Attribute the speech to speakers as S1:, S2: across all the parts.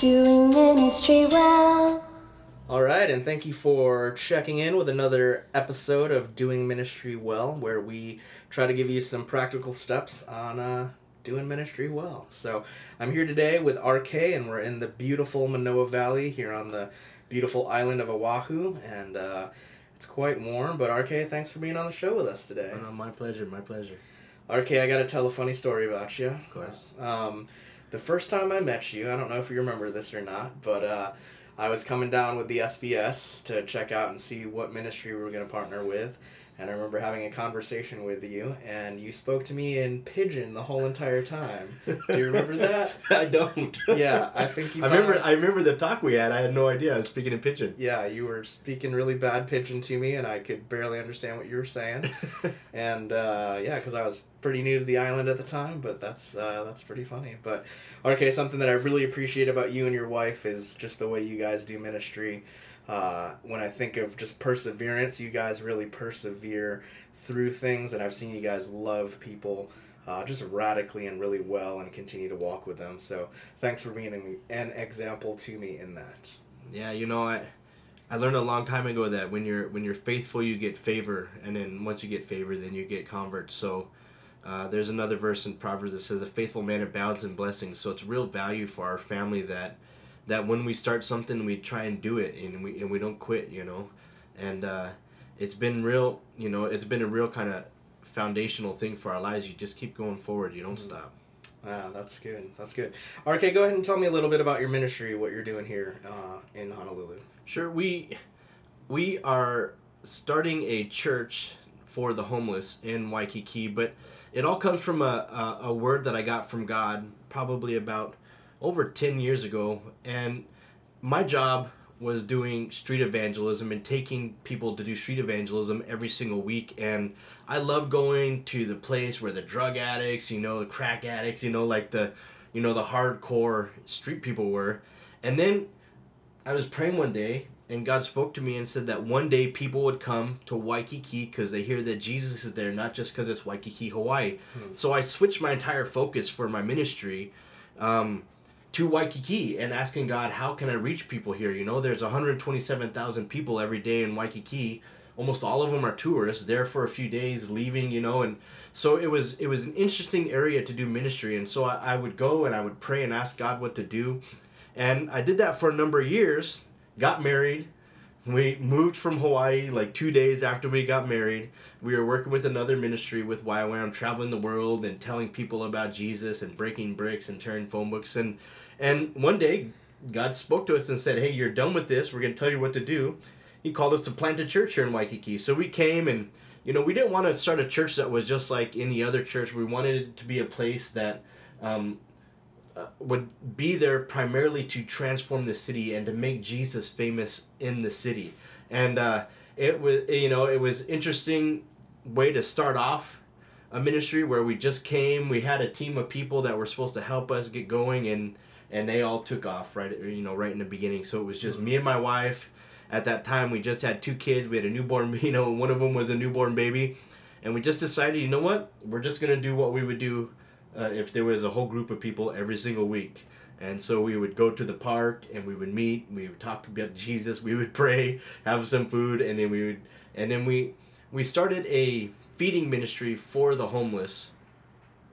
S1: doing ministry well.
S2: All right, and thank you for checking in with another episode of Doing Ministry Well, where we try to give you some practical steps on uh, doing ministry well. So I'm here today with RK, and we're in the beautiful Manoa Valley here on the beautiful island of Oahu, and uh, it's quite warm. But RK, thanks for being on the show with us today.
S3: Uh, my pleasure, my pleasure.
S2: RK, I got to tell a funny story about you.
S3: Of course.
S2: Um, the first time I met you, I don't know if you remember this or not, but uh, I was coming down with the SBS to check out and see what ministry we were going to partner with. And I remember having a conversation with you, and you spoke to me in pidgin the whole entire time. Do you remember that?
S3: I don't.
S2: Yeah, I think you.
S3: I remember.
S2: thought-
S3: I remember the talk we had. I had no idea. I was speaking in pidgin.
S2: Yeah, you were speaking really bad pidgin to me, and I could barely understand what you were saying. and uh, yeah, because I was pretty new to the island at the time, but that's uh, that's pretty funny. But okay, something that I really appreciate about you and your wife is just the way you guys do ministry. Uh, when I think of just perseverance, you guys really persevere through things, and I've seen you guys love people. Uh, just radically and really well, and continue to walk with them. So, thanks for being an, an example to me in that.
S3: yeah, you know, I I learned a long time ago that when you're when you're faithful, you get favor, and then once you get favor, then you get converts. So. Uh, there's another verse in Proverbs that says, "A faithful man abounds in blessings." So it's real value for our family that that when we start something, we try and do it, and we and we don't quit. You know, and uh, it's been real. You know, it's been a real kind of foundational thing for our lives. You just keep going forward. You don't stop.
S2: Wow, that's good. That's good. RK, go ahead and tell me a little bit about your ministry, what you're doing here uh, in Honolulu.
S3: Sure, we we are starting a church for the homeless in Waikiki, but it all comes from a, a, a word that I got from God probably about over 10 years ago. And my job was doing street evangelism and taking people to do street evangelism every single week. And I love going to the place where the drug addicts, you know, the crack addicts, you know, like the, you know, the hardcore street people were. And then I was praying one day, and God spoke to me and said that one day people would come to Waikiki because they hear that Jesus is there, not just because it's Waikiki, Hawaii. So I switched my entire focus for my ministry um, to Waikiki and asking God, how can I reach people here? You know, there's 127,000 people every day in Waikiki. Almost all of them are tourists there for a few days, leaving. You know, and so it was it was an interesting area to do ministry. And so I, I would go and I would pray and ask God what to do. And I did that for a number of years. Got married. We moved from Hawaii like two days after we got married. We were working with another ministry with YWAM, traveling the world and telling people about Jesus and breaking bricks and tearing phone books. And and one day, God spoke to us and said, "Hey, you're done with this. We're going to tell you what to do." He called us to plant a church here in Waikiki. So we came and you know we didn't want to start a church that was just like any other church. We wanted it to be a place that um, would be there primarily to transform the city and to make Jesus famous in the city. And uh, it was, you know, it was interesting way to start off a ministry where we just came. We had a team of people that were supposed to help us get going, and and they all took off right, you know, right in the beginning. So it was just me and my wife. At that time, we just had two kids. We had a newborn, you know, one of them was a newborn baby, and we just decided, you know what, we're just gonna do what we would do uh, if there was a whole group of people every single week. And so we would go to the park and we would meet, we would talk about Jesus, we would pray, have some food, and then we would, and then we, we started a feeding ministry for the homeless.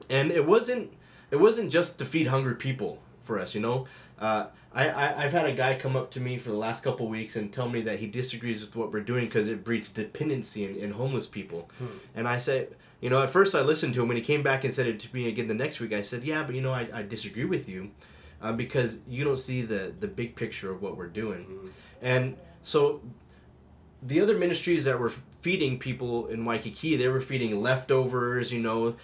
S3: And it wasn't, it wasn't just to feed hungry people for us, you know. Uh, I, I I've had a guy come up to me for the last couple weeks and tell me that he disagrees with what we're doing because it breeds dependency in, in homeless people. And I said, you know, at first I listened to him when he came back and said it to me again the next week. I said, yeah, but you know, I, I disagree with you uh, because you don't see the the big picture of what we're doing. And so the other ministries that were feeding people in Waikiki, they were feeding leftovers, you know,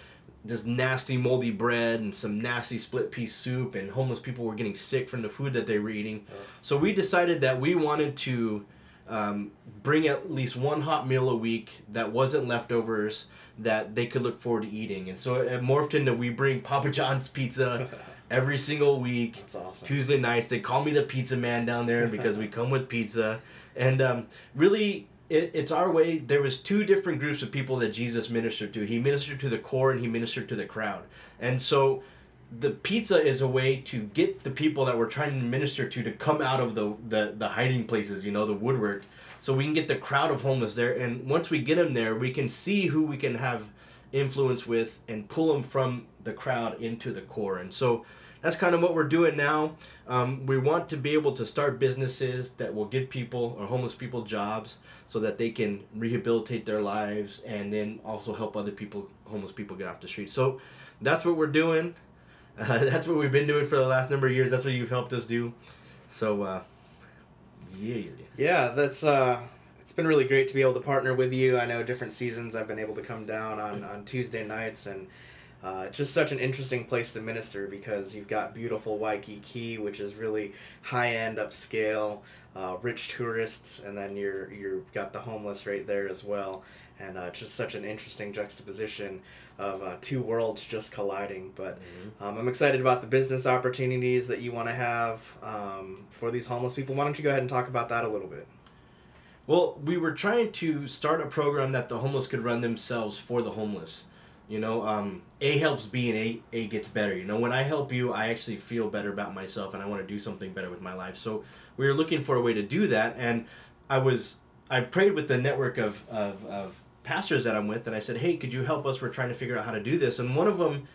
S3: this nasty moldy bread and some nasty split pea soup, and homeless people were getting sick from the food that they were eating. So we decided that we wanted to um, bring at least one hot meal a week that wasn't leftovers that they could look forward to eating. And so it morphed into we bring Papa John's pizza every single week.
S2: That's awesome.
S3: Tuesday nights. They call me the pizza man down there because we come with pizza. And um, really, it, it's our way. There was two different groups of people that Jesus ministered to. He ministered to the core and he ministered to the crowd. And so the pizza is a way to get the people that we're trying to minister to to come out of the the, the hiding places, you know, the woodwork, so we can get the crowd of homeless there. And once we get them there, we can see who we can have influence with and pull them from the crowd into the core. And so that's kind of what we're doing now. Um, we want to be able to start businesses that will give people or homeless people jobs so that they can rehabilitate their lives and then also help other people, homeless people, get off the street. So that's what we're doing. Uh, that's what we've been doing for the last number of years. That's what you've helped us do. So, uh, yeah.
S2: Yeah, that's uh, it's been really great to be able to partner with you. I know different seasons I've been able to come down on on Tuesday nights and. Uh, just such an interesting place to minister because you've got beautiful Waikiki, which is really high end, upscale, uh, rich tourists, and then you're you've got the homeless right there as well, and uh, just such an interesting juxtaposition of uh, two worlds just colliding. But um, I'm excited about the business opportunities that you want to have um, for these homeless people. Why don't you go ahead and talk about that a little bit?
S3: Well, we were trying to start a program that the homeless could run themselves for the homeless. You know, um, A helps B and A, A gets better. You know, when I help you, I actually feel better about myself and I want to do something better with my life. So we were looking for a way to do that. And I was, I prayed with the network of, of, of pastors that I'm with and I said, hey, could you help us? We're trying to figure out how to do this. And one of them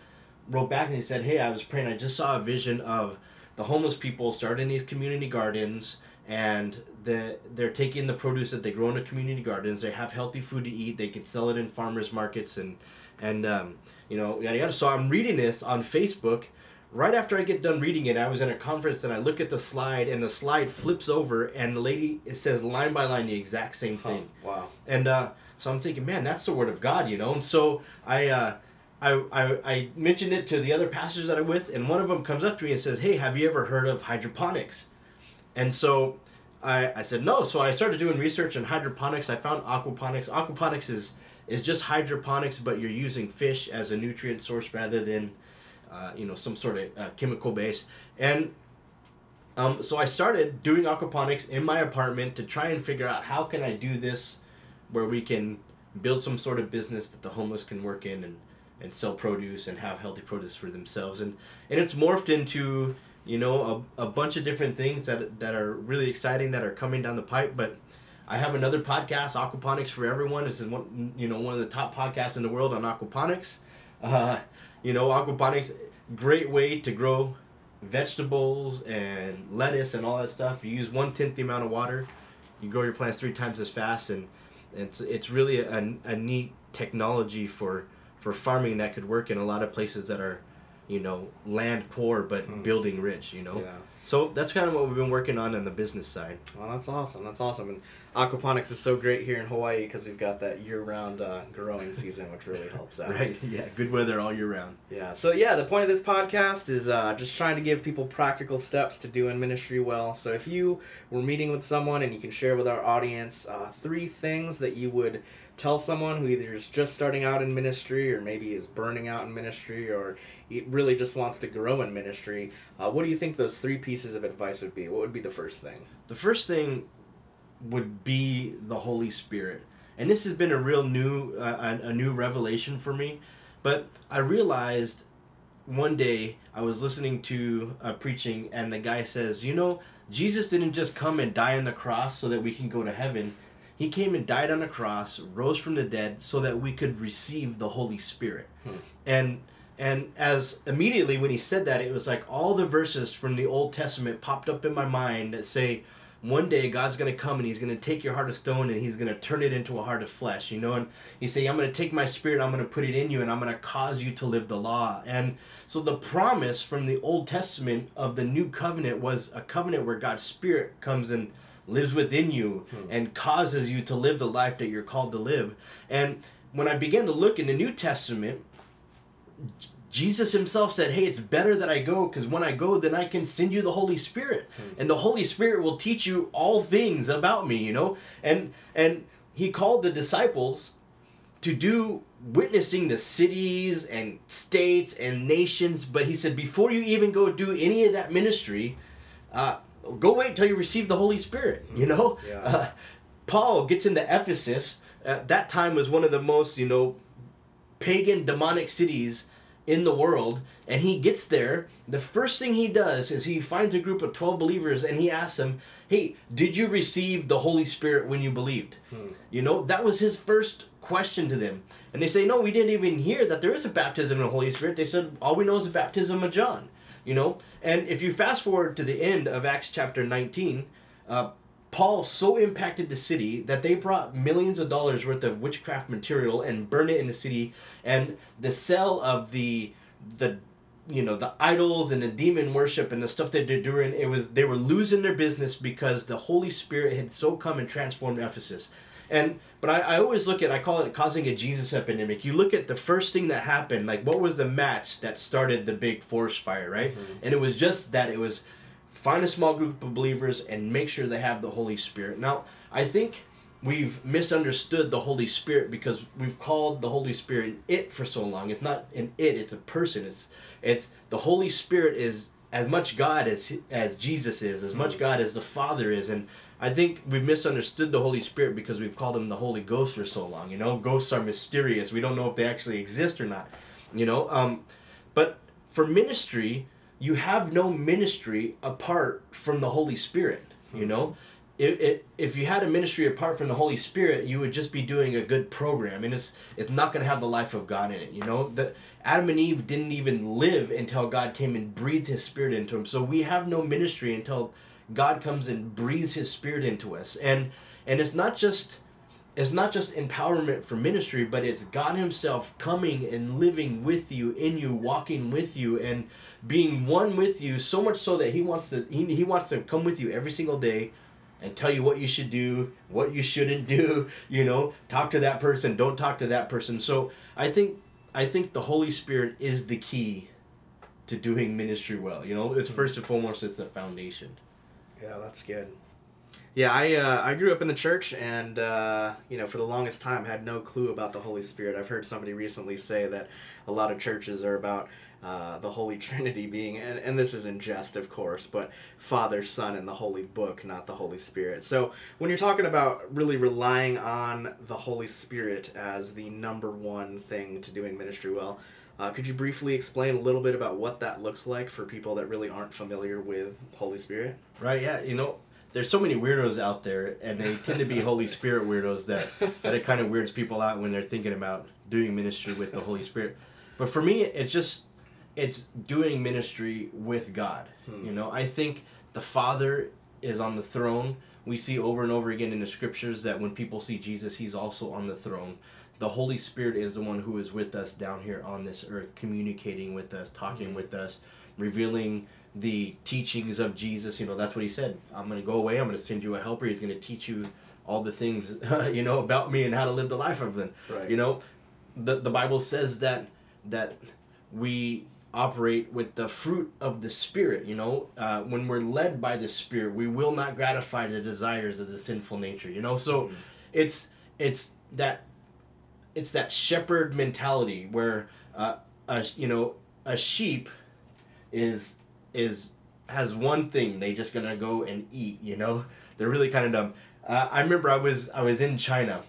S3: wrote back and he said, hey, I was praying. I just saw a vision of the homeless people starting these community gardens and the, they're taking the produce that they grow in the community gardens. They have healthy food to eat. They can sell it in farmers markets and and um, you know yada yada. So I'm reading this on Facebook. Right after I get done reading it, I was in a conference and I look at the slide and the slide flips over and the lady it says line by line the exact same thing.
S2: Oh, wow.
S3: And uh, so I'm thinking, man, that's the word of God, you know. And so I. Uh, I, I, I mentioned it to the other pastors that I'm with, and one of them comes up to me and says, Hey, have you ever heard of hydroponics? And so I, I said, No. So I started doing research on hydroponics. I found aquaponics. Aquaponics is is just hydroponics, but you're using fish as a nutrient source rather than, uh, you know, some sort of uh, chemical base. And um, so I started doing aquaponics in my apartment to try and figure out how can I do this, where we can build some sort of business that the homeless can work in and, and sell produce and have healthy produce for themselves. And and it's morphed into you know a, a bunch of different things that that are really exciting that are coming down the pipe, but I have another podcast, Aquaponics for Everyone. This is one, you know, one of the top podcasts in the world on aquaponics. Uh, you know, aquaponics, great way to grow vegetables and lettuce and all that stuff. You use one tenth the amount of water, you grow your plants three times as fast, and it's it's really a, a neat technology for for farming that could work in a lot of places that are, you know, land poor but
S2: Mm.
S3: building rich. You know.
S2: Yeah.
S3: So that's kind of what we've been working on on the business side.
S2: Well, that's awesome. That's awesome. And aquaponics is so great here in Hawaii because we've got that year-round uh, growing season, which really helps out.
S3: Right. Yeah. Good weather all year round.
S2: Yeah. So yeah, the point of this podcast is uh, just trying to give people practical steps to doing ministry well. So if you were meeting with someone and you can share with our audience uh, three things that you would tell someone who either is just starting out in ministry or maybe is burning out in ministry or really just wants to grow in ministry, uh, what do you think those three pieces of advice would be? What would be the first thing?
S3: The first thing would be the Holy Spirit, and this has been a real new uh, a, a new revelation for me. But I realized one day I was listening to a preaching, and the guy says, "You know, Jesus didn't just come and die on the cross so that we can go to heaven." He came and died on the cross, rose from the dead, so that we could receive the Holy Spirit.
S2: Hmm.
S3: And and as immediately when he said that, it was like all the verses from the Old Testament popped up in my mind that say, one day God's gonna come and He's gonna take your heart of stone and He's gonna turn it into a heart of flesh, you know. And He say, I'm gonna take my spirit, I'm gonna put it in you, and I'm gonna cause you to live the law. And so the promise from the Old Testament of the new covenant was a covenant where God's spirit comes and lives within you and causes you to live the life that you're called to live. And when I began to look in the New Testament, Jesus himself said, Hey, it's better that I go because when I go, then I can send you the Holy Spirit. And the Holy Spirit will teach you all things about me, you know? And and he called the disciples to do witnessing to cities and states and nations, but he said, Before you even go do any of that ministry, uh, go wait until you receive the Holy Spirit, you know?
S2: Yeah.
S3: Uh, Paul gets into Ephesus. At that time was one of the most, you know, pagan demonic cities in the world and he gets there the first thing he does is he finds a group of 12 believers and he asks them hey did you receive the holy spirit when you believed
S2: Hmm.
S3: you know that was his first question to them and they say no we didn't even hear that there is a baptism in the holy spirit they said all we know is the baptism of john you know and if you fast forward to the end of acts chapter 19 uh, Paul so impacted the city that they brought millions of dollars worth of witchcraft material and burned it in the city, and the sale of the the you know the idols and the demon worship and the stuff that they're doing it was they were losing their business because the Holy Spirit had so come and transformed Ephesus. And but I, I always look at I call it causing a Jesus epidemic. You look at the first thing that happened, like what was the match that started the big forest fire, right? Mm-hmm. And it was just that it was find a small group of believers and make sure they have the Holy Spirit. Now, I think we've misunderstood the Holy Spirit because we've called the Holy Spirit an it for so long. It's not an it, it's a person. It's it's the Holy Spirit is as much God as as Jesus is, as much mm-hmm. God as the Father is and I think we've misunderstood the Holy Spirit because we've called him the Holy Ghost for so long. You know, ghosts are mysterious. We don't know if they actually exist or not. You know, um, but for ministry, you have no ministry apart from the Holy Spirit. You know, if, if, if you had a ministry apart from the Holy Spirit, you would just be doing a good program, and it's it's not going to have the life of God in it. You know, that Adam and Eve didn't even live until God came and breathed His Spirit into them. So we have no ministry until God comes and breathes His Spirit into us, and and it's not just it's not just empowerment for ministry, but it's God Himself coming and living with you, in you, walking with you, and being one with you. So much so that He wants to He, he wants to come with you every single day, and tell you what you should do, what you shouldn't do. You know, talk to that person, don't talk to that person. So I think I think the Holy Spirit is the key to doing ministry well. You know, it's hmm. first and foremost it's the foundation.
S2: Yeah, that's good. Yeah, I uh, I grew up in the church, and uh, you know, for the longest time, had no clue about the Holy Spirit. I've heard somebody recently say that a lot of churches are about uh, the Holy Trinity being, and, and this is in jest, of course, but Father, Son, and the Holy Book, not the Holy Spirit. So when you're talking about really relying on the Holy Spirit as the number one thing to doing ministry well. Uh, could you briefly explain a little bit about what that looks like for people that really aren't familiar with Holy Spirit?
S3: Right, yeah, you know, there's so many weirdos out there, and they tend to be Holy Spirit weirdos that, that it kind of weirds people out when they're thinking about doing ministry with the Holy Spirit. But for me, it's just, it's doing ministry with God.
S2: Hmm.
S3: You know, I think the Father is on the throne. We see over and over again in the scriptures that when people see Jesus, he's also on the throne. The Holy Spirit is the one who is with us down here on this earth, communicating with us, talking with us, revealing the teachings of Jesus. You know, that's what he said. I'm going to go away. I'm going to send you a helper. He's going to teach you all the things, you know, about me and how to live the life of them.
S2: Right.
S3: You know, the, the Bible says that that we operate with the fruit of the Spirit. You know, uh, when we're led by the Spirit, we will not gratify the desires of the sinful nature. You know, so
S2: Mhm.
S3: it's it's that it's that shepherd mentality where uh, a you know a sheep is is has one thing they just gonna go and eat you know? They're really kind of dumb. Uh, i remember i was i was in china.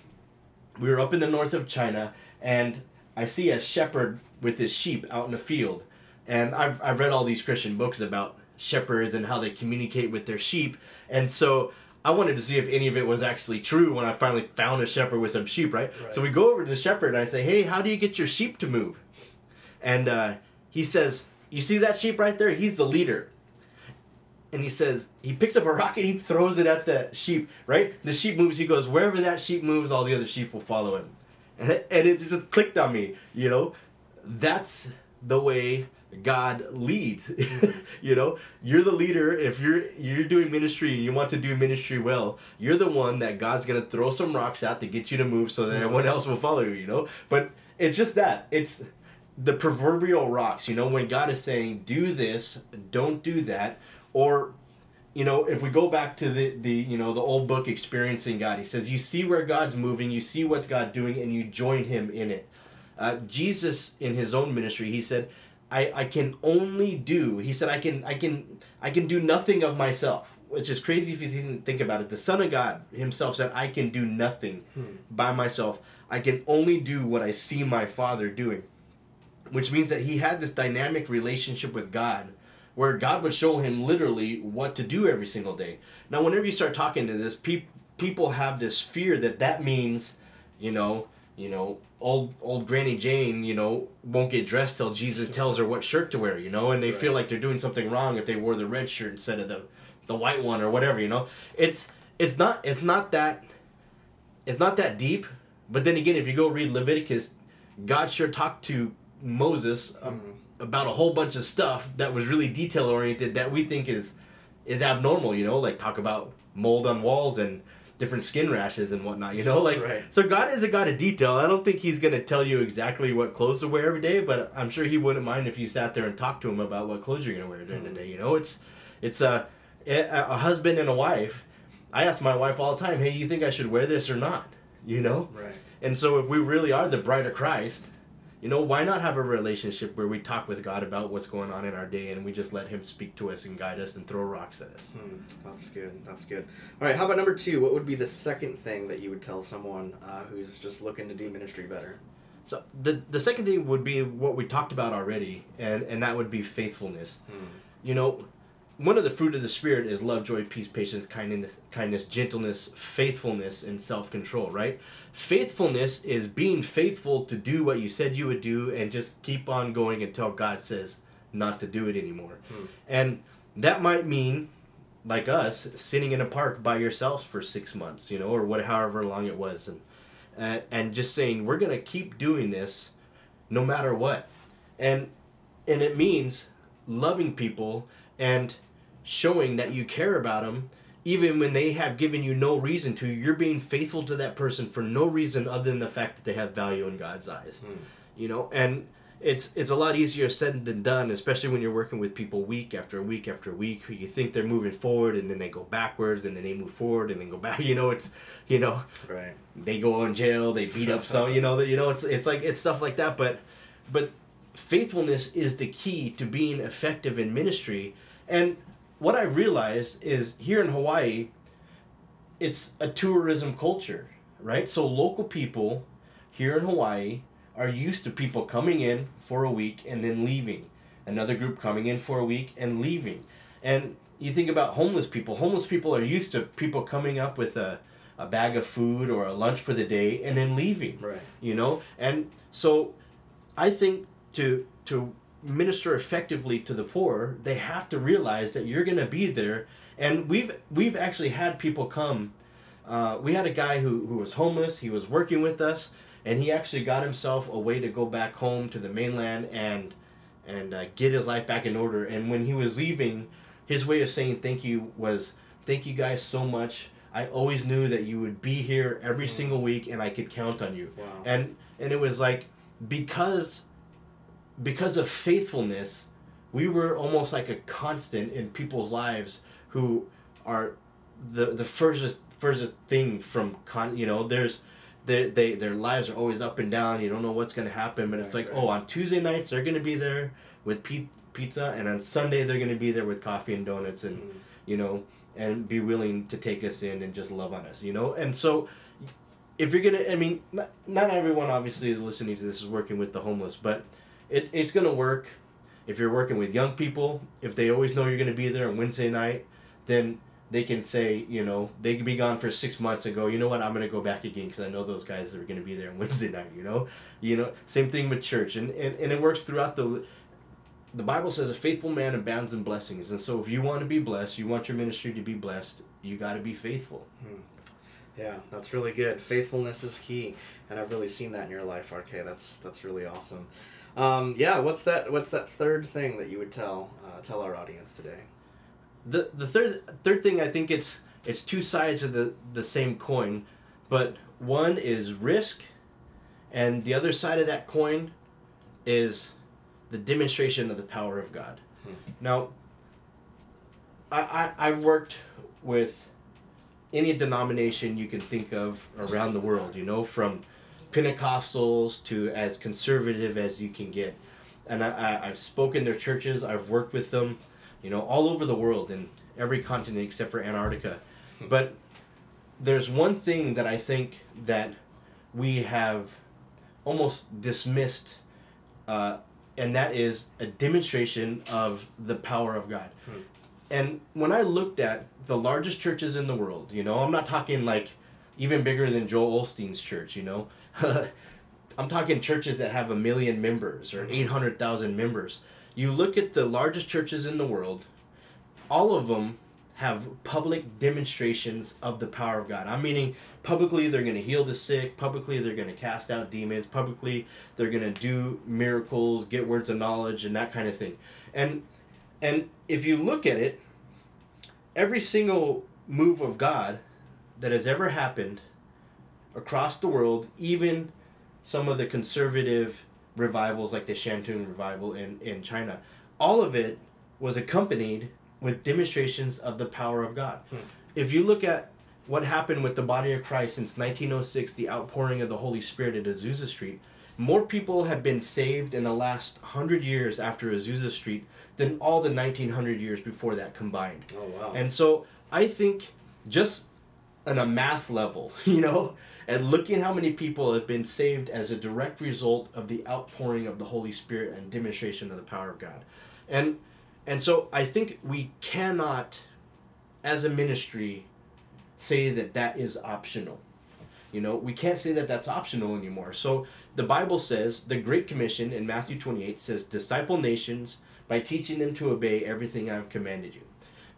S3: We were up in the north of china and i see a shepherd with his sheep out in the field. And i've, I've read all these christian books about shepherds and how they communicate with their sheep. And so i wanted to see if any of it was actually true when i finally found a shepherd with some sheep right,
S2: Right.
S3: so we go over to the shepherd and i say hey how do you get your sheep to move and uh, he says, "You see that sheep right there? He's the leader." And he says he picks up a rock and he throws it at the sheep. Right, the sheep moves. He goes wherever that sheep moves, all the other sheep will follow him. And it, and it just clicked on me. You know, that's the way God leads. you know, you're the leader. If you're you're doing ministry and you want to do ministry well, you're the one that God's gonna throw some rocks at to get you to move, so that everyone else will follow you. You know, but it's just that it's the proverbial rocks. You know, when God is saying, "Do this, don't do that," or you know, if we go back to the the you know the old book, experiencing God, He says, "You see where God's moving, you see what God doing, and you join Him in it." Uh, Jesus, in His own ministry, He said, "I I can only do." He said, "I can I can I can do nothing of myself." Which is crazy if you think, think about it. The Son of God Himself said, "I can do nothing
S2: Hmm.
S3: by myself. I can only do what I see my Father doing." which means that he had this dynamic relationship with God where God would show him literally what to do every single day. Now, whenever you start talking to this, pe- people have this fear that that means, you know, you know, old old Granny Jane, you know, won't get dressed till Jesus tells her what shirt to wear, you know, and they feel like they're doing something wrong if they wore the red shirt instead of the the white one or whatever, you know. It's it's not it's not that it's not that deep, but then again, if you go read Leviticus, God sure talked to Moses um, about a whole bunch of stuff that was really detail oriented that we think is is abnormal, you know, like talk about mold on walls and different skin rashes and whatnot, you know, like
S2: Right.
S3: so God is a God of detail. I don't think He's gonna tell you exactly what clothes to wear every day, but I'm sure He wouldn't mind if you sat there and talked to Him about what clothes you're gonna wear during the hmm. day. You know, it's it's a a, a husband and a wife. I ask my wife all the time, "Hey, you think I should wear this or not?" You know,
S2: Right.
S3: and so if we really are the bride of Christ, you know, why not have a relationship where we talk with God about what's going on in our day and we just let Him speak to us and guide us and throw rocks at us?
S2: Hmm, that's good. That's good. All right. How about number two? What would be the second thing that you would tell someone uh, who's just looking to do ministry better?
S3: So the the second thing would be what we talked about already, and and that would be faithfulness.
S2: Hmm.
S3: You know, one of the fruit of the spirit is love, joy, peace, patience, kindness, kindness, gentleness, faithfulness, and self control. Right? Faithfulness is being faithful to do what you said you would do, and just keep on going until God says not to do it anymore.
S2: Hmm.
S3: And that might mean, like us, sitting in a park by yourselves for six months, you know, or what, however long it was, and uh, and just saying we're gonna keep doing this, no matter what, and and it means loving people and showing that you care about them even when they have given you no reason to you're being faithful to that person for no reason other than the fact that they have value in god's eyes
S2: Hmm.
S3: you know and it's it's a lot easier said than done especially when you're working with people week after week after week who you think they're moving forward and then they go backwards and then they move forward and then go back you know it's you know
S2: Right.
S3: they go in jail, they beat up some, you know, that you know, it's it's like it's stuff like that. But but faithfulness is the key to being effective in ministry. And what I realized is here in Hawaii, it's a tourism culture, right? So local people here in Hawaii are used to people coming in for a week and then leaving. Another group coming in for a week and leaving. And you think about homeless people. Homeless people are used to people coming up with a, a bag of food or a lunch for the day and then leaving.
S2: Right.
S3: You know? And so I think to to minister effectively to the poor, they have to realize that you're gonna be there. And we've we've actually had people come. Uh, we had a guy who, who was homeless. He was working with us, and he actually got himself a way to go back home to the mainland and and uh, get his life back in order. And when he was leaving, his way of saying thank you was, "Thank you guys so much. I always knew that you would be here every single week, and I could count on you."
S2: Wow.
S3: And and it was like because because of faithfulness, we were almost like a constant in people's lives who are the the furthest furthest thing from con you know there's they, they their lives are always up and down you don't know what's going to happen but it's like
S2: right.
S3: oh on tuesday nights they're going to be there with pi- pizza and on sunday they're going to be there with coffee and donuts and
S2: Mm.
S3: you know and be willing to take us in and just love on us you know and so if you're gonna i mean not, not everyone obviously listening to this is working with the homeless but it, it's gonna work if you're working with young people. If they always know you're gonna be there on wednesday night then they can say you know they could be gone for six months and go you know what? I'm gonna go back again because i know those guys are gonna be there on wednesday night you know? You know same thing with church. And, and, and it works throughout the the bible says a faithful man abounds in blessings. And so if you want to be blessed you want your ministry to be blessed you got to be faithful. Hmm.
S2: Yeah, that's really good. Faithfulness is key, and I've really seen that in your life, RK. That's that's really awesome. Um, yeah, what's that? What's that third thing that you would tell uh, tell our audience today?
S3: the the third third thing I think it's it's two sides of the the same coin, but one is risk, and the other side of that coin is the demonstration of the power of God.
S2: Hmm.
S3: Now, I, I I've worked with any denomination you can think of around the world. You know, from Pentecostals to as conservative as you can get, and I, I I've spoken their churches. I've worked with them you know, all over the world in every continent except for Antarctica. but there's one thing that I think that we have almost dismissed uh, and that is a demonstration of the power of God.
S2: Hmm.
S3: And when I looked at the largest churches in the world, you know, I'm not talking like even bigger than Joel Osteen's church, you know. I'm talking churches that have a million members or mm-hmm. 800,000 members. You look at the largest churches in the world, all of them have public demonstrations of the power of God. I'm meaning publicly they're going to heal the sick, publicly they're going to cast out demons, publicly they're going to do miracles, get words of knowledge and that kind of thing. And and if you look at it, every single move of God that has ever happened across the world, even some of the conservative revivals like the Shantung revival in, in China, all of it was accompanied with demonstrations of the power of God.
S2: Hmm.
S3: If you look at what happened with the body of Christ since 1906, the outpouring of the Holy Spirit at Azusa Street, more people have been saved in the last hundred years after Azusa Street than all the 1900 years before that combined.
S2: Oh wow.
S3: And so I think just on a math level, you know, and looking how many people have been saved as a direct result of the outpouring of the Holy Spirit and demonstration of the power of God. And and so I think we cannot as a ministry say that that is optional. You know, we can't say that that's optional anymore. So the Bible says, the Great Commission in Matthew 28 says, disciple nations by teaching them to obey everything I've commanded you.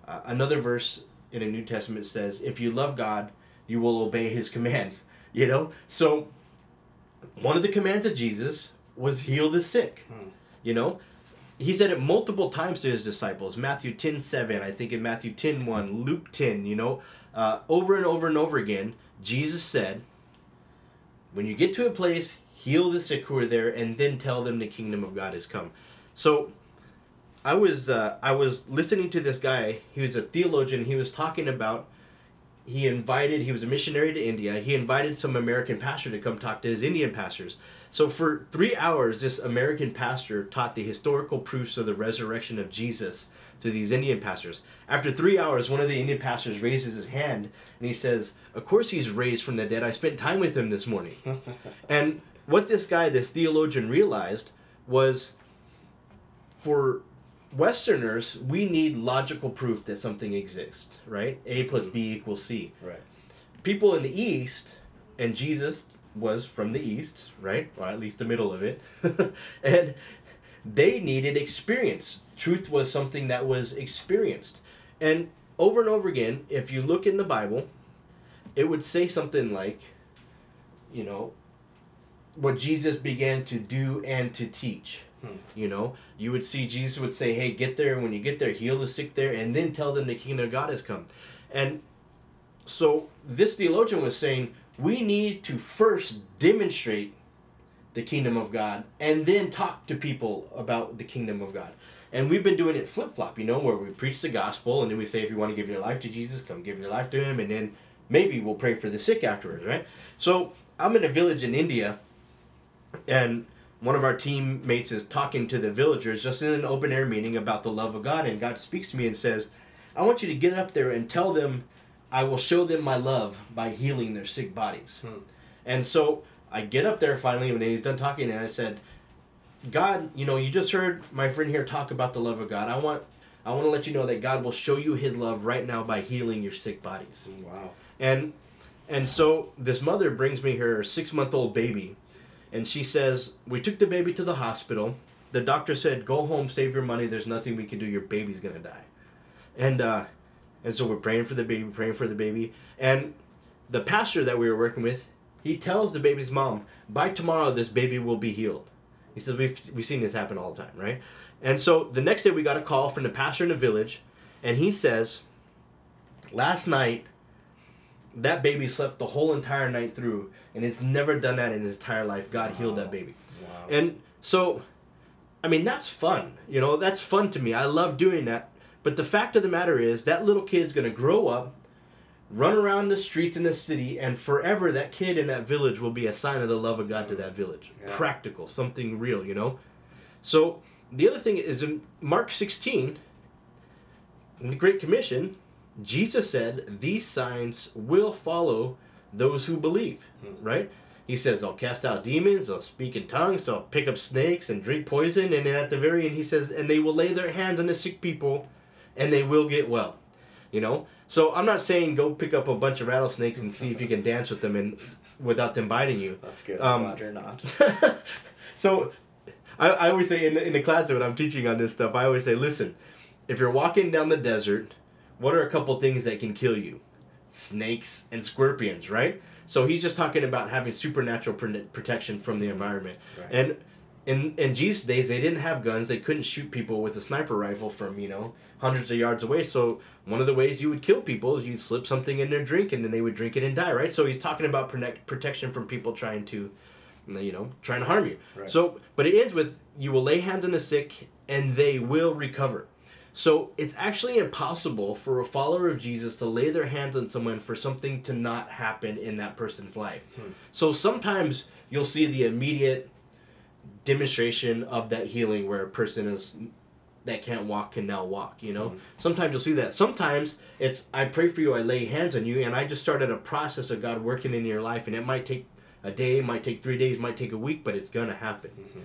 S3: Uh, another verse in the New Testament says, if you love God, you will obey his commands. You know? So one of the commands of Jesus was heal the sick.
S2: Hmm.
S3: You know? He said it multiple times to his disciples. Matthew 10 7, I think in Matthew 10 1, Luke 10, you know, uh, over and over and over again, Jesus said, when you get to a place, heal the sick who are there, and then tell them the kingdom of God has come. So I was uh, I was listening to this guy. He was a theologian. He was talking about he invited he was a missionary to India. He invited some American pastor to come talk to his Indian pastors. So for three hours, this American pastor taught the historical proofs of the resurrection of Jesus to these Indian pastors. After three hours, one of the Indian pastors raises his hand and he says, "Of course he's raised from the dead. I spent time with him this morning." and what this guy, this theologian, realized was for Westerners, we need logical proof that something exists, right? A plus B mm-hmm. equals C.
S2: right.
S3: People in the East, and Jesus was from the East, right? Or at least the middle of it. and they needed experience. Truth was something that was experienced. And over and over again, if you look in the Bible, it would say something like, you know, what Jesus began to do and to teach.
S2: Hmm.
S3: You know, you would see Jesus would say, "Hey, get there. When you get there, heal the sick there, and then tell them the kingdom of God has come." And so this theologian was saying we need to first demonstrate the kingdom of God and then talk to people about the kingdom of God. And we've been doing it flip flop, you know, where we preach the gospel and then we say, if you want to give your life to Jesus, come give your life to Him, and then maybe we'll pray for the sick afterwards, right? So I'm in a village in India, and one of our teammates is talking to the villagers just in an open air meeting about the love of God, and God speaks to me and says, I want you to get up there and tell them I will show them my love by healing their sick bodies.
S2: Hmm.
S3: And so I get up there finally when he's done talking, and I said, God, you know, you just heard my friend here talk about the love of God. I want I want to let you know that God will show you his love right now by healing your sick bodies.
S2: Wow.
S3: And and so this mother brings me her six month old baby, and she says, We took the baby to the hospital. The doctor said, Go home, save your money. There's nothing we can do. Your baby's gonna die. And uh, and so we're praying for the baby, praying for the baby. And the pastor that we were working with, he tells the baby's mom, By tomorrow this baby will be healed. He says, We've we've seen this happen all the time, right? And so the next day we got a call from the pastor in the village, and he says, Last night that baby slept the whole entire night through and it's never done that in his entire life. God healed that baby.
S2: Wow.
S3: and so i mean that's fun. You know that's fun to me. I love doing that. But the fact of the matter is that little kid's going to grow up run around the streets in the city and forever that kid in that village will be a sign of the love of god to that village.
S2: Yeah.
S3: practical something real you know? So the other thing is in mark 16 in the great commission Jesus said, These signs will follow those who believe,
S2: Hmm.
S3: right? He says they'll cast out demons, they'll speak in tongues, they'll pick up snakes and drink poison, and at the very end he says, and they will lay their hands on the sick people, and they will get well. You know, so I'm not saying go pick up a bunch of rattlesnakes and see if you can dance with them and without them biting you.
S2: That's good.
S3: Um,
S2: I'm glad you're not.
S3: so I, I always say in the, in the class when I'm teaching on this stuff, I always say, listen, if you're walking down the desert, what are a couple things that can kill you? Snakes and scorpions, right? So he's just talking about having supernatural protection from the environment.
S2: Right.
S3: And in in Jesus' days, they didn't have guns. They couldn't shoot people with a sniper rifle from you know hundreds of yards away. So one of the ways you would kill people is you'd slip something in their drink, and then they would drink it and die, right? So he's talking about protect, protection from people trying to, you know, trying to harm you.
S2: Right.
S3: So, but it ends with you will lay hands on the sick, and they will recover. So it's actually impossible for a follower of Jesus to lay their hands on someone for something to not happen in that person's life. Hmm. So sometimes you'll see the immediate demonstration of that healing where a person is that can't walk can now walk, you know? Hmm. Sometimes you'll see that. Sometimes it's I pray for you, I lay hands on you, and I just started a process of God working in your life and it might take a day, might take three days, might take a week, but it's gonna happen. Mm-hmm.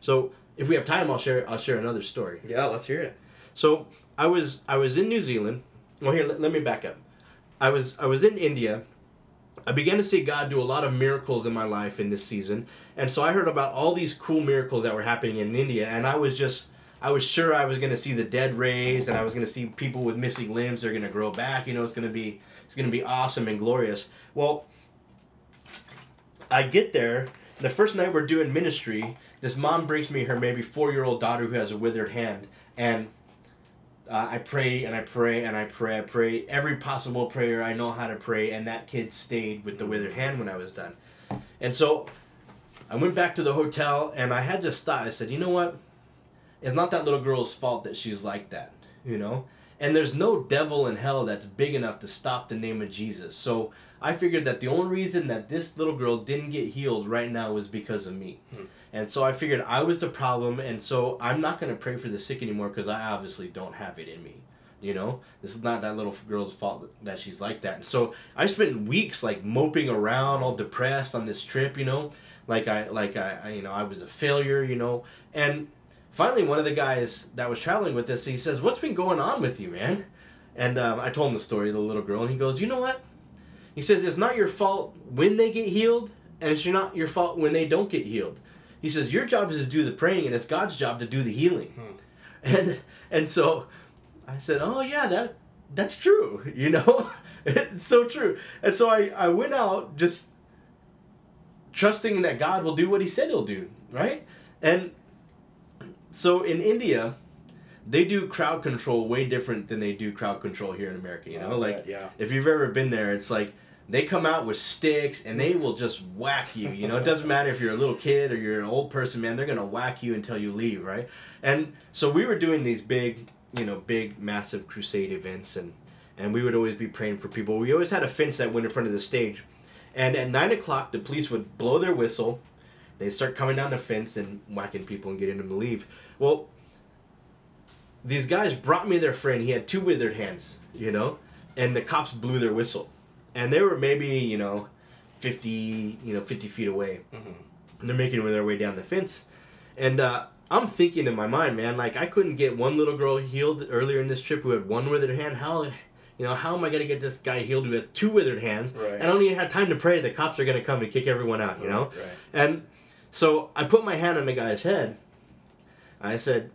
S3: So if we have time I'll share I'll share another story.
S2: yeah, let's hear it.
S3: So I was I was in New Zealand. Well, here let, let me back up. I was I was in India. I began to see God do a lot of miracles in my life in this season, and so I heard about all these cool miracles that were happening in India, and I was just I was sure I was going to see the dead raised, and I was going to see people with missing limbs. They're going to grow back. You know, it's going to be it's going to be awesome and glorious. Well, I get there. The first night we're doing ministry, this mom brings me her maybe four year old daughter who has a withered hand, and uh, I pray and I pray and I pray. I pray every possible prayer I know how to pray, and that kid stayed with the withered hand when I was done. And so I went back to the hotel, and I had just thought, I said, you know what? It's not that little girl's fault that she's like that, you know? And there's no devil in hell that's big enough to stop the name of Jesus. So I figured that the only reason that this little girl didn't get healed right now was because of me. And so I figured I was the problem, and so I'm not going to pray for the sick anymore because I obviously don't have it in me. You know, this is not that little girl's fault that she's like that. And so I spent weeks like moping around, all depressed on this trip. You know, like I like I, I you know I was a failure. You know, and finally one of the guys that was traveling with us he says, "What's been going on with you, man?" And um, I told him the story of the little girl, and he goes, "You know what?" He says, "It's not your fault when they get healed, and it's not your fault when they don't get healed." He says, "Your job is to do the praying, and it's God's job to do the healing." Hmm. And and so I said, "Oh yeah, that that's true. You know, it's so true." And so I I went out just trusting that God will do what He said He'll do, right? And so in India, they do crowd control way different than they do crowd control here in America. You know,
S2: I
S3: like
S2: yeah.
S3: if you've ever been there, it's like they come out with sticks and they will just whack you. You know, it doesn't matter if you're a little kid or you're an old person, man. They're gonna whack you until you leave, right? And so we were doing these big, you know, big, massive crusade events, and and we would always be praying for people. We always had a fence that went in front of the stage, and at nine o'clock, the police would blow their whistle. They start coming down the fence and whacking people and getting them to leave. Well, these guys brought me their friend. He had two withered hands, you know, and the cops blew their whistle, and they were maybe you know, fifty you know fifty feet away, and they're making their way down the fence, and uh, I'm thinking in my mind, man, like I couldn't get one little girl healed earlier in this trip who had one withered hand. How, you know, how am I gonna get this guy healed who has two withered hands?
S2: Right.
S3: And I don't even have time to pray. The cops are gonna come and kick everyone out, you know.
S2: Right, right.
S3: And so I put my hand on the guy's head. I said,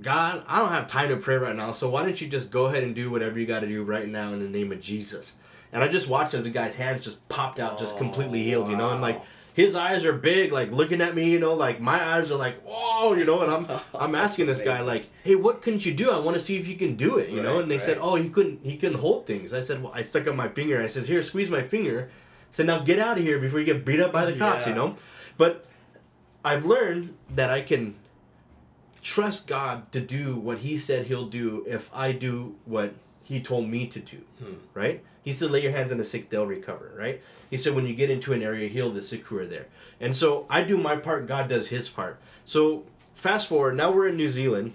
S3: God, I don't have time to pray right now, so why don't you just go ahead and do whatever you got to do right now in the name of Jesus? And I just watched as the guy's hands just popped out, just completely healed, you know, and like his eyes are big, like looking at me, you know, like my eyes are like, whoa, you know, and I'm I'm asking this guy like, hey, what couldn't you do? I want to see if you can do it, you know. And they said, oh, he couldn't he couldn't hold things. I said, well, I stuck up my finger. I said, here, squeeze my finger. I said, now get out of here before you get beat up by the cops, you know. But I've learned that I can trust God to do what He said He'll do if I do what He told me to do,
S2: Hmm.
S3: right? He said, lay your hands on the sick, they'll recover, right? He said, when you get into an area, heal the sick who are there. And so I do my part, God does His part. So fast forward, now we're in New Zealand,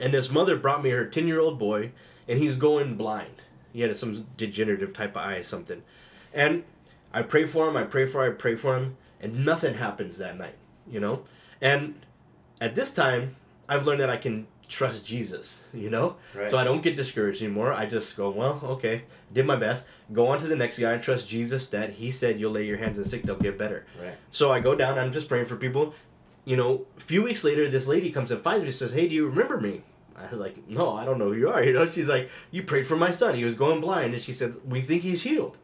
S3: and this mother brought me her 10 year old boy, and he's going blind. He had some degenerative type of eye something. And I pray for him, I pray for him, I pray for him, and nothing happens that night, you know? And at this time, I've learned that I can trust Jesus, you know?
S2: Right.
S3: So I don't get discouraged anymore. I just go, well, okay, did my best. Go on to the next guy and trust Jesus that he said you'll lay your hands on sick, they'll get better.
S2: Right.
S3: So I go down, I'm just praying for people. You know, a few weeks later, this lady comes and finds me and says, Hey, do you remember me? I was like, No, I don't know who you are. You know, she's like, You prayed for my son. He was going blind. And she said, We think he's healed.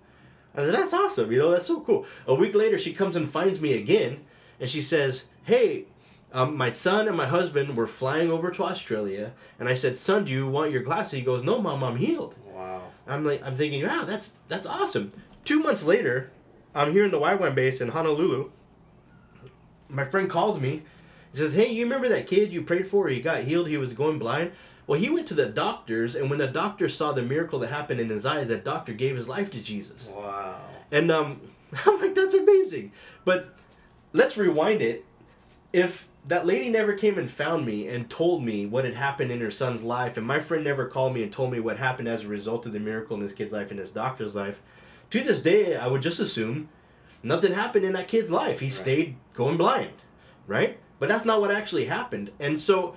S3: I said, That's awesome. You know, that's so cool. A week later, she comes and finds me again. And she says, Hey, um, my son and my husband were flying over to Australia. And I said, Son, do you want your glasses? He goes, No, mom, I'm healed.
S2: Wow.
S3: I'm like, I'm thinking, wow, that's that's awesome. Two months later, I'm here in the YWAM base in Honolulu. My friend calls me. He says, "Hey, you remember that kid you prayed for? He got healed. He was going blind. Well, he went to the doctors, and when the doctor saw the miracle that happened in his eyes, that doctor gave his life to Jesus.
S2: Wow.
S3: And um, I'm like, that's amazing. But let's rewind it. If that lady never came and found me and told me what had happened in her son's life, and my friend never called me and told me what happened as a result of the miracle in this kid's life and his doctor's life, to this day, I would just assume nothing happened in that kid's life. He stayed going blind, right? But that's not what actually happened. And so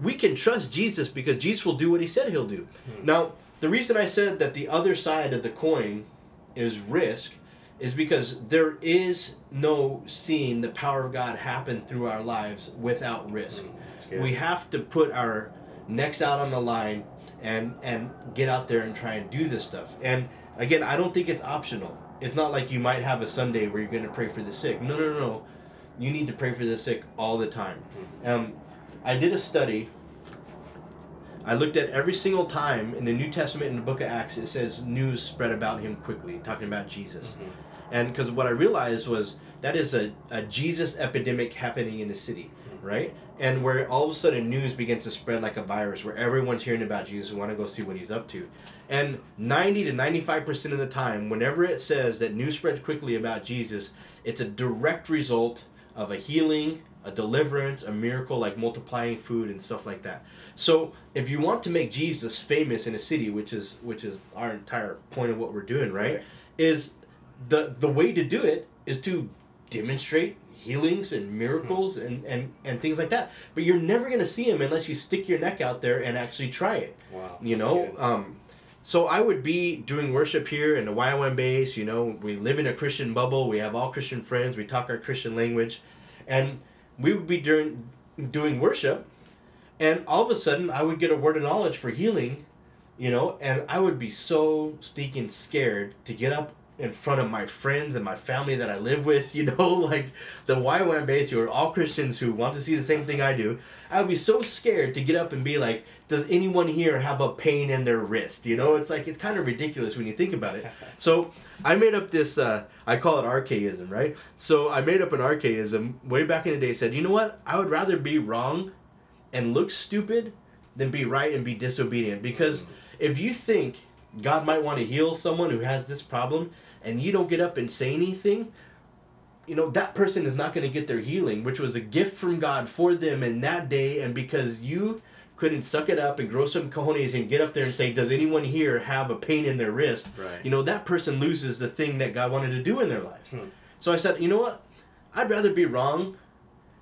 S3: we can trust Jesus because Jesus will do what he said he'll do. Hmm. Now, the reason I said that the other side of the coin is risk is because there is no seeing the power of God happen through our lives without risk.
S2: Mm, good.
S3: We have to put our necks out on the line and and get out there and try and do this stuff. And again, I don't think it's optional. It's not like you might have a Sunday where you're going to pray for the sick. No, no, no, no. You need to pray for the sick all the time. Mm. Um, I did a study. I looked at every single time in the New Testament in the book of Acts, it says news spread about him quickly, talking about Jesus. Mm-hmm. And because what I realized was that is a, a Jesus epidemic happening in the city, mm-hmm. right? And where all of a sudden news begins to spread like a virus, where everyone's hearing about Jesus and want to go see what he's up to. And 90 to 95% of the time, whenever it says that news spread quickly about Jesus, it's a direct result of a healing, a deliverance, a miracle like multiplying food and stuff like that. So if you want to make Jesus famous in a city, which is which is our entire point of what we're doing, right?
S2: Right.
S3: Is the the way to do it is to demonstrate healings and miracles and, and, and things like that. But you're never gonna see them unless you stick your neck out there and actually try it.
S2: Wow.
S3: You know, um, so I would be doing worship here in the YWAM base. You know, we live in a Christian bubble. We have all Christian friends. We talk our Christian language, and we would be doing doing worship, and all of a sudden I would get a word of knowledge for healing, you know, and I would be so stinking scared to get up in front of my friends and my family that I live with, you know, like the YWAM base, who are all Christians who want to see the same thing I do. I would be so scared to get up and be like, does anyone here have a pain in their wrist? You know, it's like, it's kind of ridiculous when you think about it. So I made up this, uh, I call it RK-ism, right? So I made up an RK-ism way back in the day, said, you know what? I would rather be wrong and look stupid than be right and be disobedient. Because if you think God might want to heal someone who has this problem and you don't get up and say anything, you know, that person is not going to get their healing, which was a gift from God for them in that day. And because you couldn't suck it up and grow some cojones and get up there and say, Does anyone here have a pain in their wrist?
S2: Right.
S3: You know, that person loses the thing that God wanted to do in their lives.
S2: Hmm.
S3: So I said, You know what? I'd rather be wrong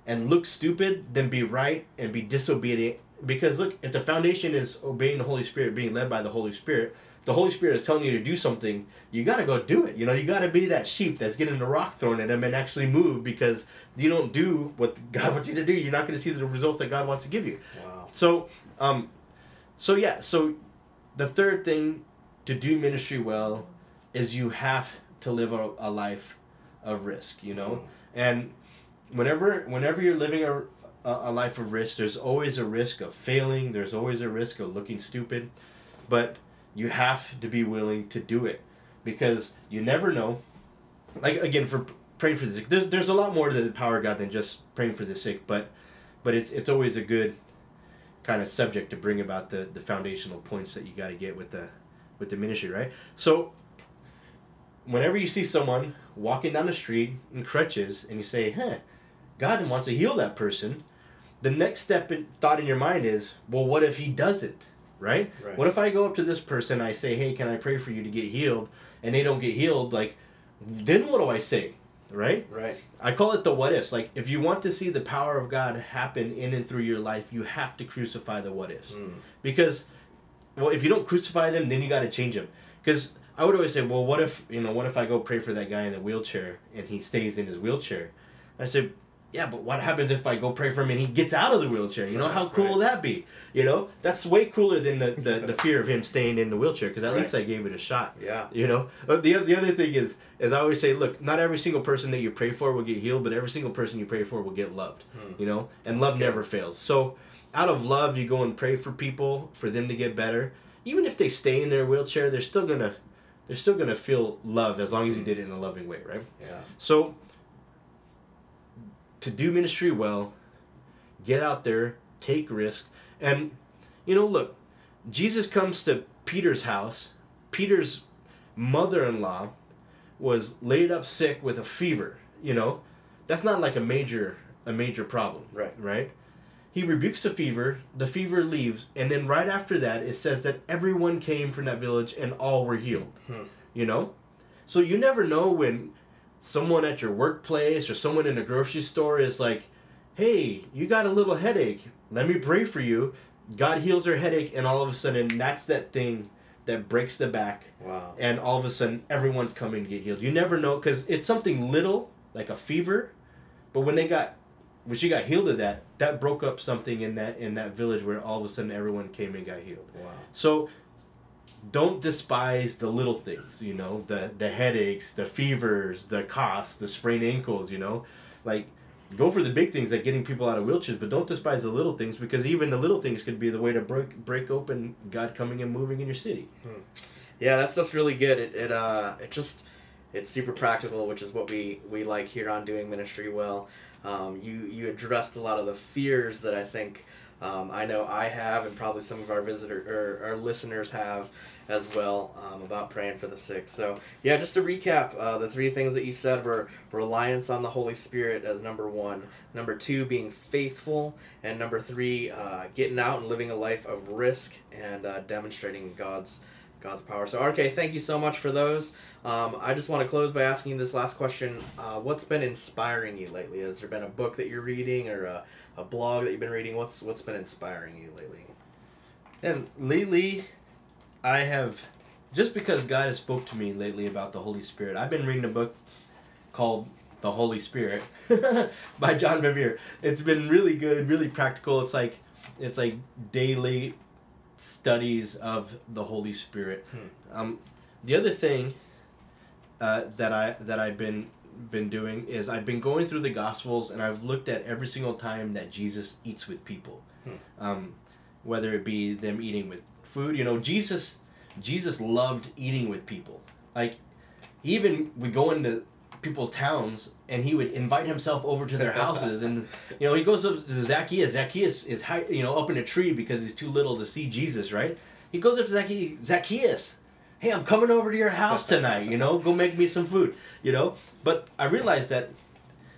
S3: and look stupid than be right and be disobedient. Because look, if the foundation is obeying the Holy Spirit, being led by the Holy Spirit, the Holy Spirit is telling you to do something, you gotta go do it. You know, you gotta be that sheep that's getting the rock thrown at him and actually move because you don't do what God wants you to do, you're not gonna see the results that God wants to give you.
S2: Wow.
S3: So, um, so yeah, so the third thing to do ministry well is you have to live a, a life of risk, you know, and whenever whenever you're living a, a life of risk, there's always a risk of failing. There's always a risk of looking stupid, but you have to be willing to do it because you never know. Like again, for praying for the sick, there's, there's a lot more to the power of God than just praying for the sick, but but it's it's always a good kind of subject to bring about the the foundational points that you got to get with the with the ministry, right? So whenever you see someone walking down the street in crutches and you say, "Huh, God wants to heal that person," the next step in thought in your mind is, "Well, what if he doesn't?" Right?
S2: Right.
S3: What if I go up to this person, I say, "Hey, can I pray for you to get healed?" and they don't get healed, like then what do I say? Right?
S2: Right.
S3: I call it the what ifs. Like, if you want to see the power of God happen in and through your life, you have to crucify the what ifs.
S2: Mm.
S3: Because, well, if you don't crucify them, then you got to change them. Because I would always say, well, what if, you know, what if I go pray for that guy in a wheelchair and he stays in his wheelchair? I said, yeah, but what happens if I go pray for him and he gets out of the wheelchair? You know, how cool
S2: Right.
S3: will that be? You know, that's way cooler than the, the, the fear of him staying in the wheelchair because at
S2: Right.
S3: least I gave it a shot.
S2: Yeah.
S3: You know, Uh, the the other thing is as I always say, look, not every single person that you pray for will get healed, but every single person you pray for will get loved.
S2: Hmm.
S3: You know, and love never fails. So, out of love, you go and pray for people for them to get better. Even if they stay in their wheelchair, they're still gonna they're still gonna feel love as long as you did it in a loving way, right?
S2: Yeah.
S3: So, to do ministry well, get out there, take risks, and you know, look, Jesus comes to Peter's house. Peter's mother-in-law was laid up sick with a fever. You know, that's not like a major a major problem,
S2: Right.
S3: Right. He rebukes the fever. The fever leaves, and then right after that, it says that everyone came from that village and all were healed.
S2: Hmm.
S3: You know, so you never know when someone at your workplace or someone in a grocery store is like, "Hey, you got a little headache. Let me pray for you." God heals their headache, and all of a sudden, that's that thing that breaks the back,
S2: Wow.
S3: and all of a sudden, everyone's coming to get healed. You never know because it's something little like a fever, but when they got when she got healed of that, that broke up something in that in that village where all of a sudden everyone came and got healed.
S2: Wow.
S3: So don't despise the little things, you know, the the headaches, the fevers, the coughs, the sprained ankles, you know. Like go for the big things like getting people out of wheelchairs, but don't despise the little things because even the little things could be the way to break break open God coming and moving in your city.
S2: Yeah, that stuff's really good. It, it uh it just it's super practical, which is what we we like here on doing ministry well. Um, you you addressed a lot of the fears that I think um, I know I have, and probably some of our visitor or our listeners have as well um, about praying for the sick. So yeah, just to recap, uh, the three things that you said were reliance on the Holy Spirit as number one, number two being faithful, and number three uh, getting out and living a life of risk and uh, demonstrating God's God's power. So, RK, thank you so much for those. Um, I just want to close by asking this last question. Uh, what's been inspiring you lately? Has there been a book that you're reading or a, a blog that you've been reading? What's What's been inspiring you lately?
S3: And lately, I have, just because God has spoke to me lately about the Holy Spirit, I've been reading a book called The Holy Spirit by John Bevere. It's been really good, really practical. It's like, it's like daily studies of the Holy Spirit. Um, the other thing uh, that I that I've been been doing is I've been going through the Gospels and I've looked at every single time that Jesus eats with people, um, whether it be them eating with food. You know, Jesus Jesus loved eating with people. Like, even we go into people's towns and he would invite himself over to their houses and you know he goes up to Zacchaeus. Zacchaeus is high, you know up in a tree because he's too little to see Jesus. Right? He goes up to Zacchaeus. Zacchaeus, hey, I'm coming over to your house tonight. You know, go make me some food. You know, but I realized that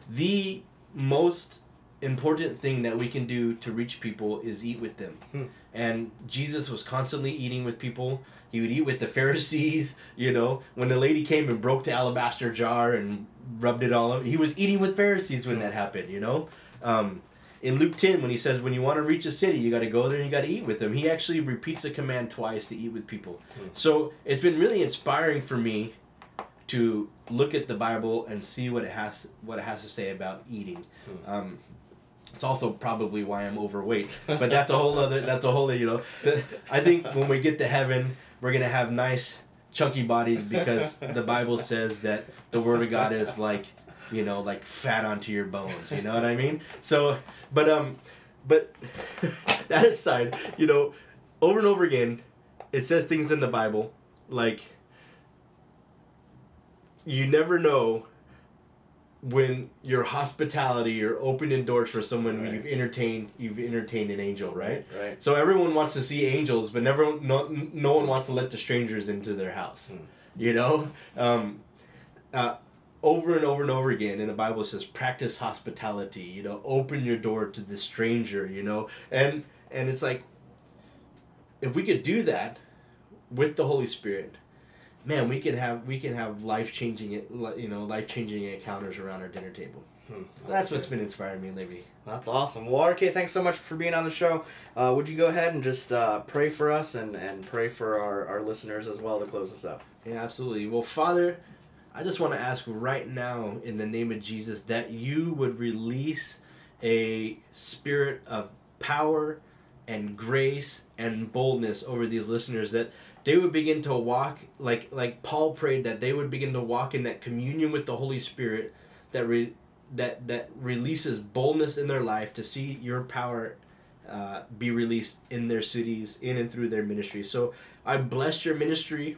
S3: the most important thing that we can do to reach people is eat with them.
S2: Hmm.
S3: And Jesus was constantly eating with people. He would eat with the Pharisees, you know. When the lady came and broke the alabaster jar and rubbed it all over, he was eating with Pharisees when that happened, you know. Um, in Luke 10, when he says, when you want to reach a city, you got to go there and you got to eat with them, he actually repeats the command twice to eat with people. So it's been really inspiring for me to look at the Bible and see what it has what it has to say about eating. Um, it's also probably why I'm overweight, but that's a whole other. That's a whole other, you know. I think when we get to heaven, we're gonna have nice chunky bodies because the Bible says that the Word of God is like, you know, like fat onto your bones. You know what I mean? So, but um, but that aside, you know, over and over again, it says things in the Bible like you never know when your hospitality or opening doors for someone
S2: Right.
S3: you've entertained you've entertained an angel right
S2: Right.
S3: so everyone wants to see angels but never no, no one wants to let the strangers into their house
S2: Hmm.
S3: you know um, uh, over and over and over again in the bible says practice hospitality you know open your door to the stranger you know and and it's like if we could do that with the holy spirit man, we can have we can have life changing it, you know, life changing encounters around our dinner table.
S2: Hmm,
S3: That's,
S2: good.
S3: what's been inspiring me lately.
S2: That's awesome. Well, RK, thanks so much for being on the show. Uh, would you go ahead and just uh, pray for us and, and pray for our, our listeners as well to close us up?
S3: Yeah, absolutely. Well, Father, I just want to ask right now in the name of Jesus that you would release a spirit of power and grace and boldness over these listeners that they would begin to walk like like Paul prayed that they would begin to walk in that communion with the Holy Spirit that re, that that releases boldness in their life to see your power uh, be released in their cities in and through their ministry. So I bless your ministry.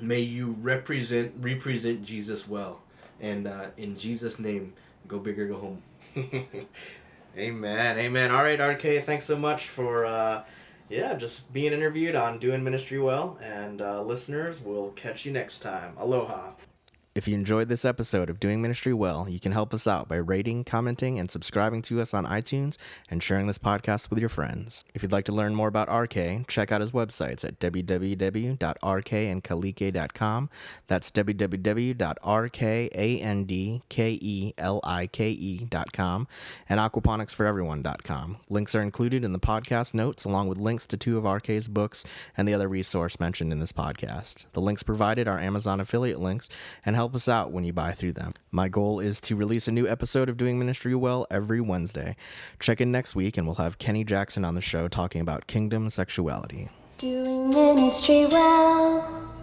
S3: May you represent represent Jesus well, and uh, in Jesus' name, go big or go home.
S2: Amen. Amen. All right, RK, thanks so much for uh, yeah, just being interviewed on doing ministry well. And uh, listeners, we'll catch you next time. Aloha. If you enjoyed this episode of Doing Ministry Well, you can help us out by rating, commenting, and subscribing to us on iTunes and sharing this podcast with your friends. If you'd like to learn more about RK, check out his websites at www.rkandkalike.com. That's www.rkandkelike.com and aquaponicsforeveryone.com. Links are included in the podcast notes along with links to two of RK's books and the other resource mentioned in this podcast. The links provided are Amazon affiliate links and help us out when you buy through them. My goal is to release a new episode of Doing Ministry Well every Wednesday. Check in next week and we'll have Kenny Jackson on the show talking about kingdom sexuality.
S1: Doing ministry well.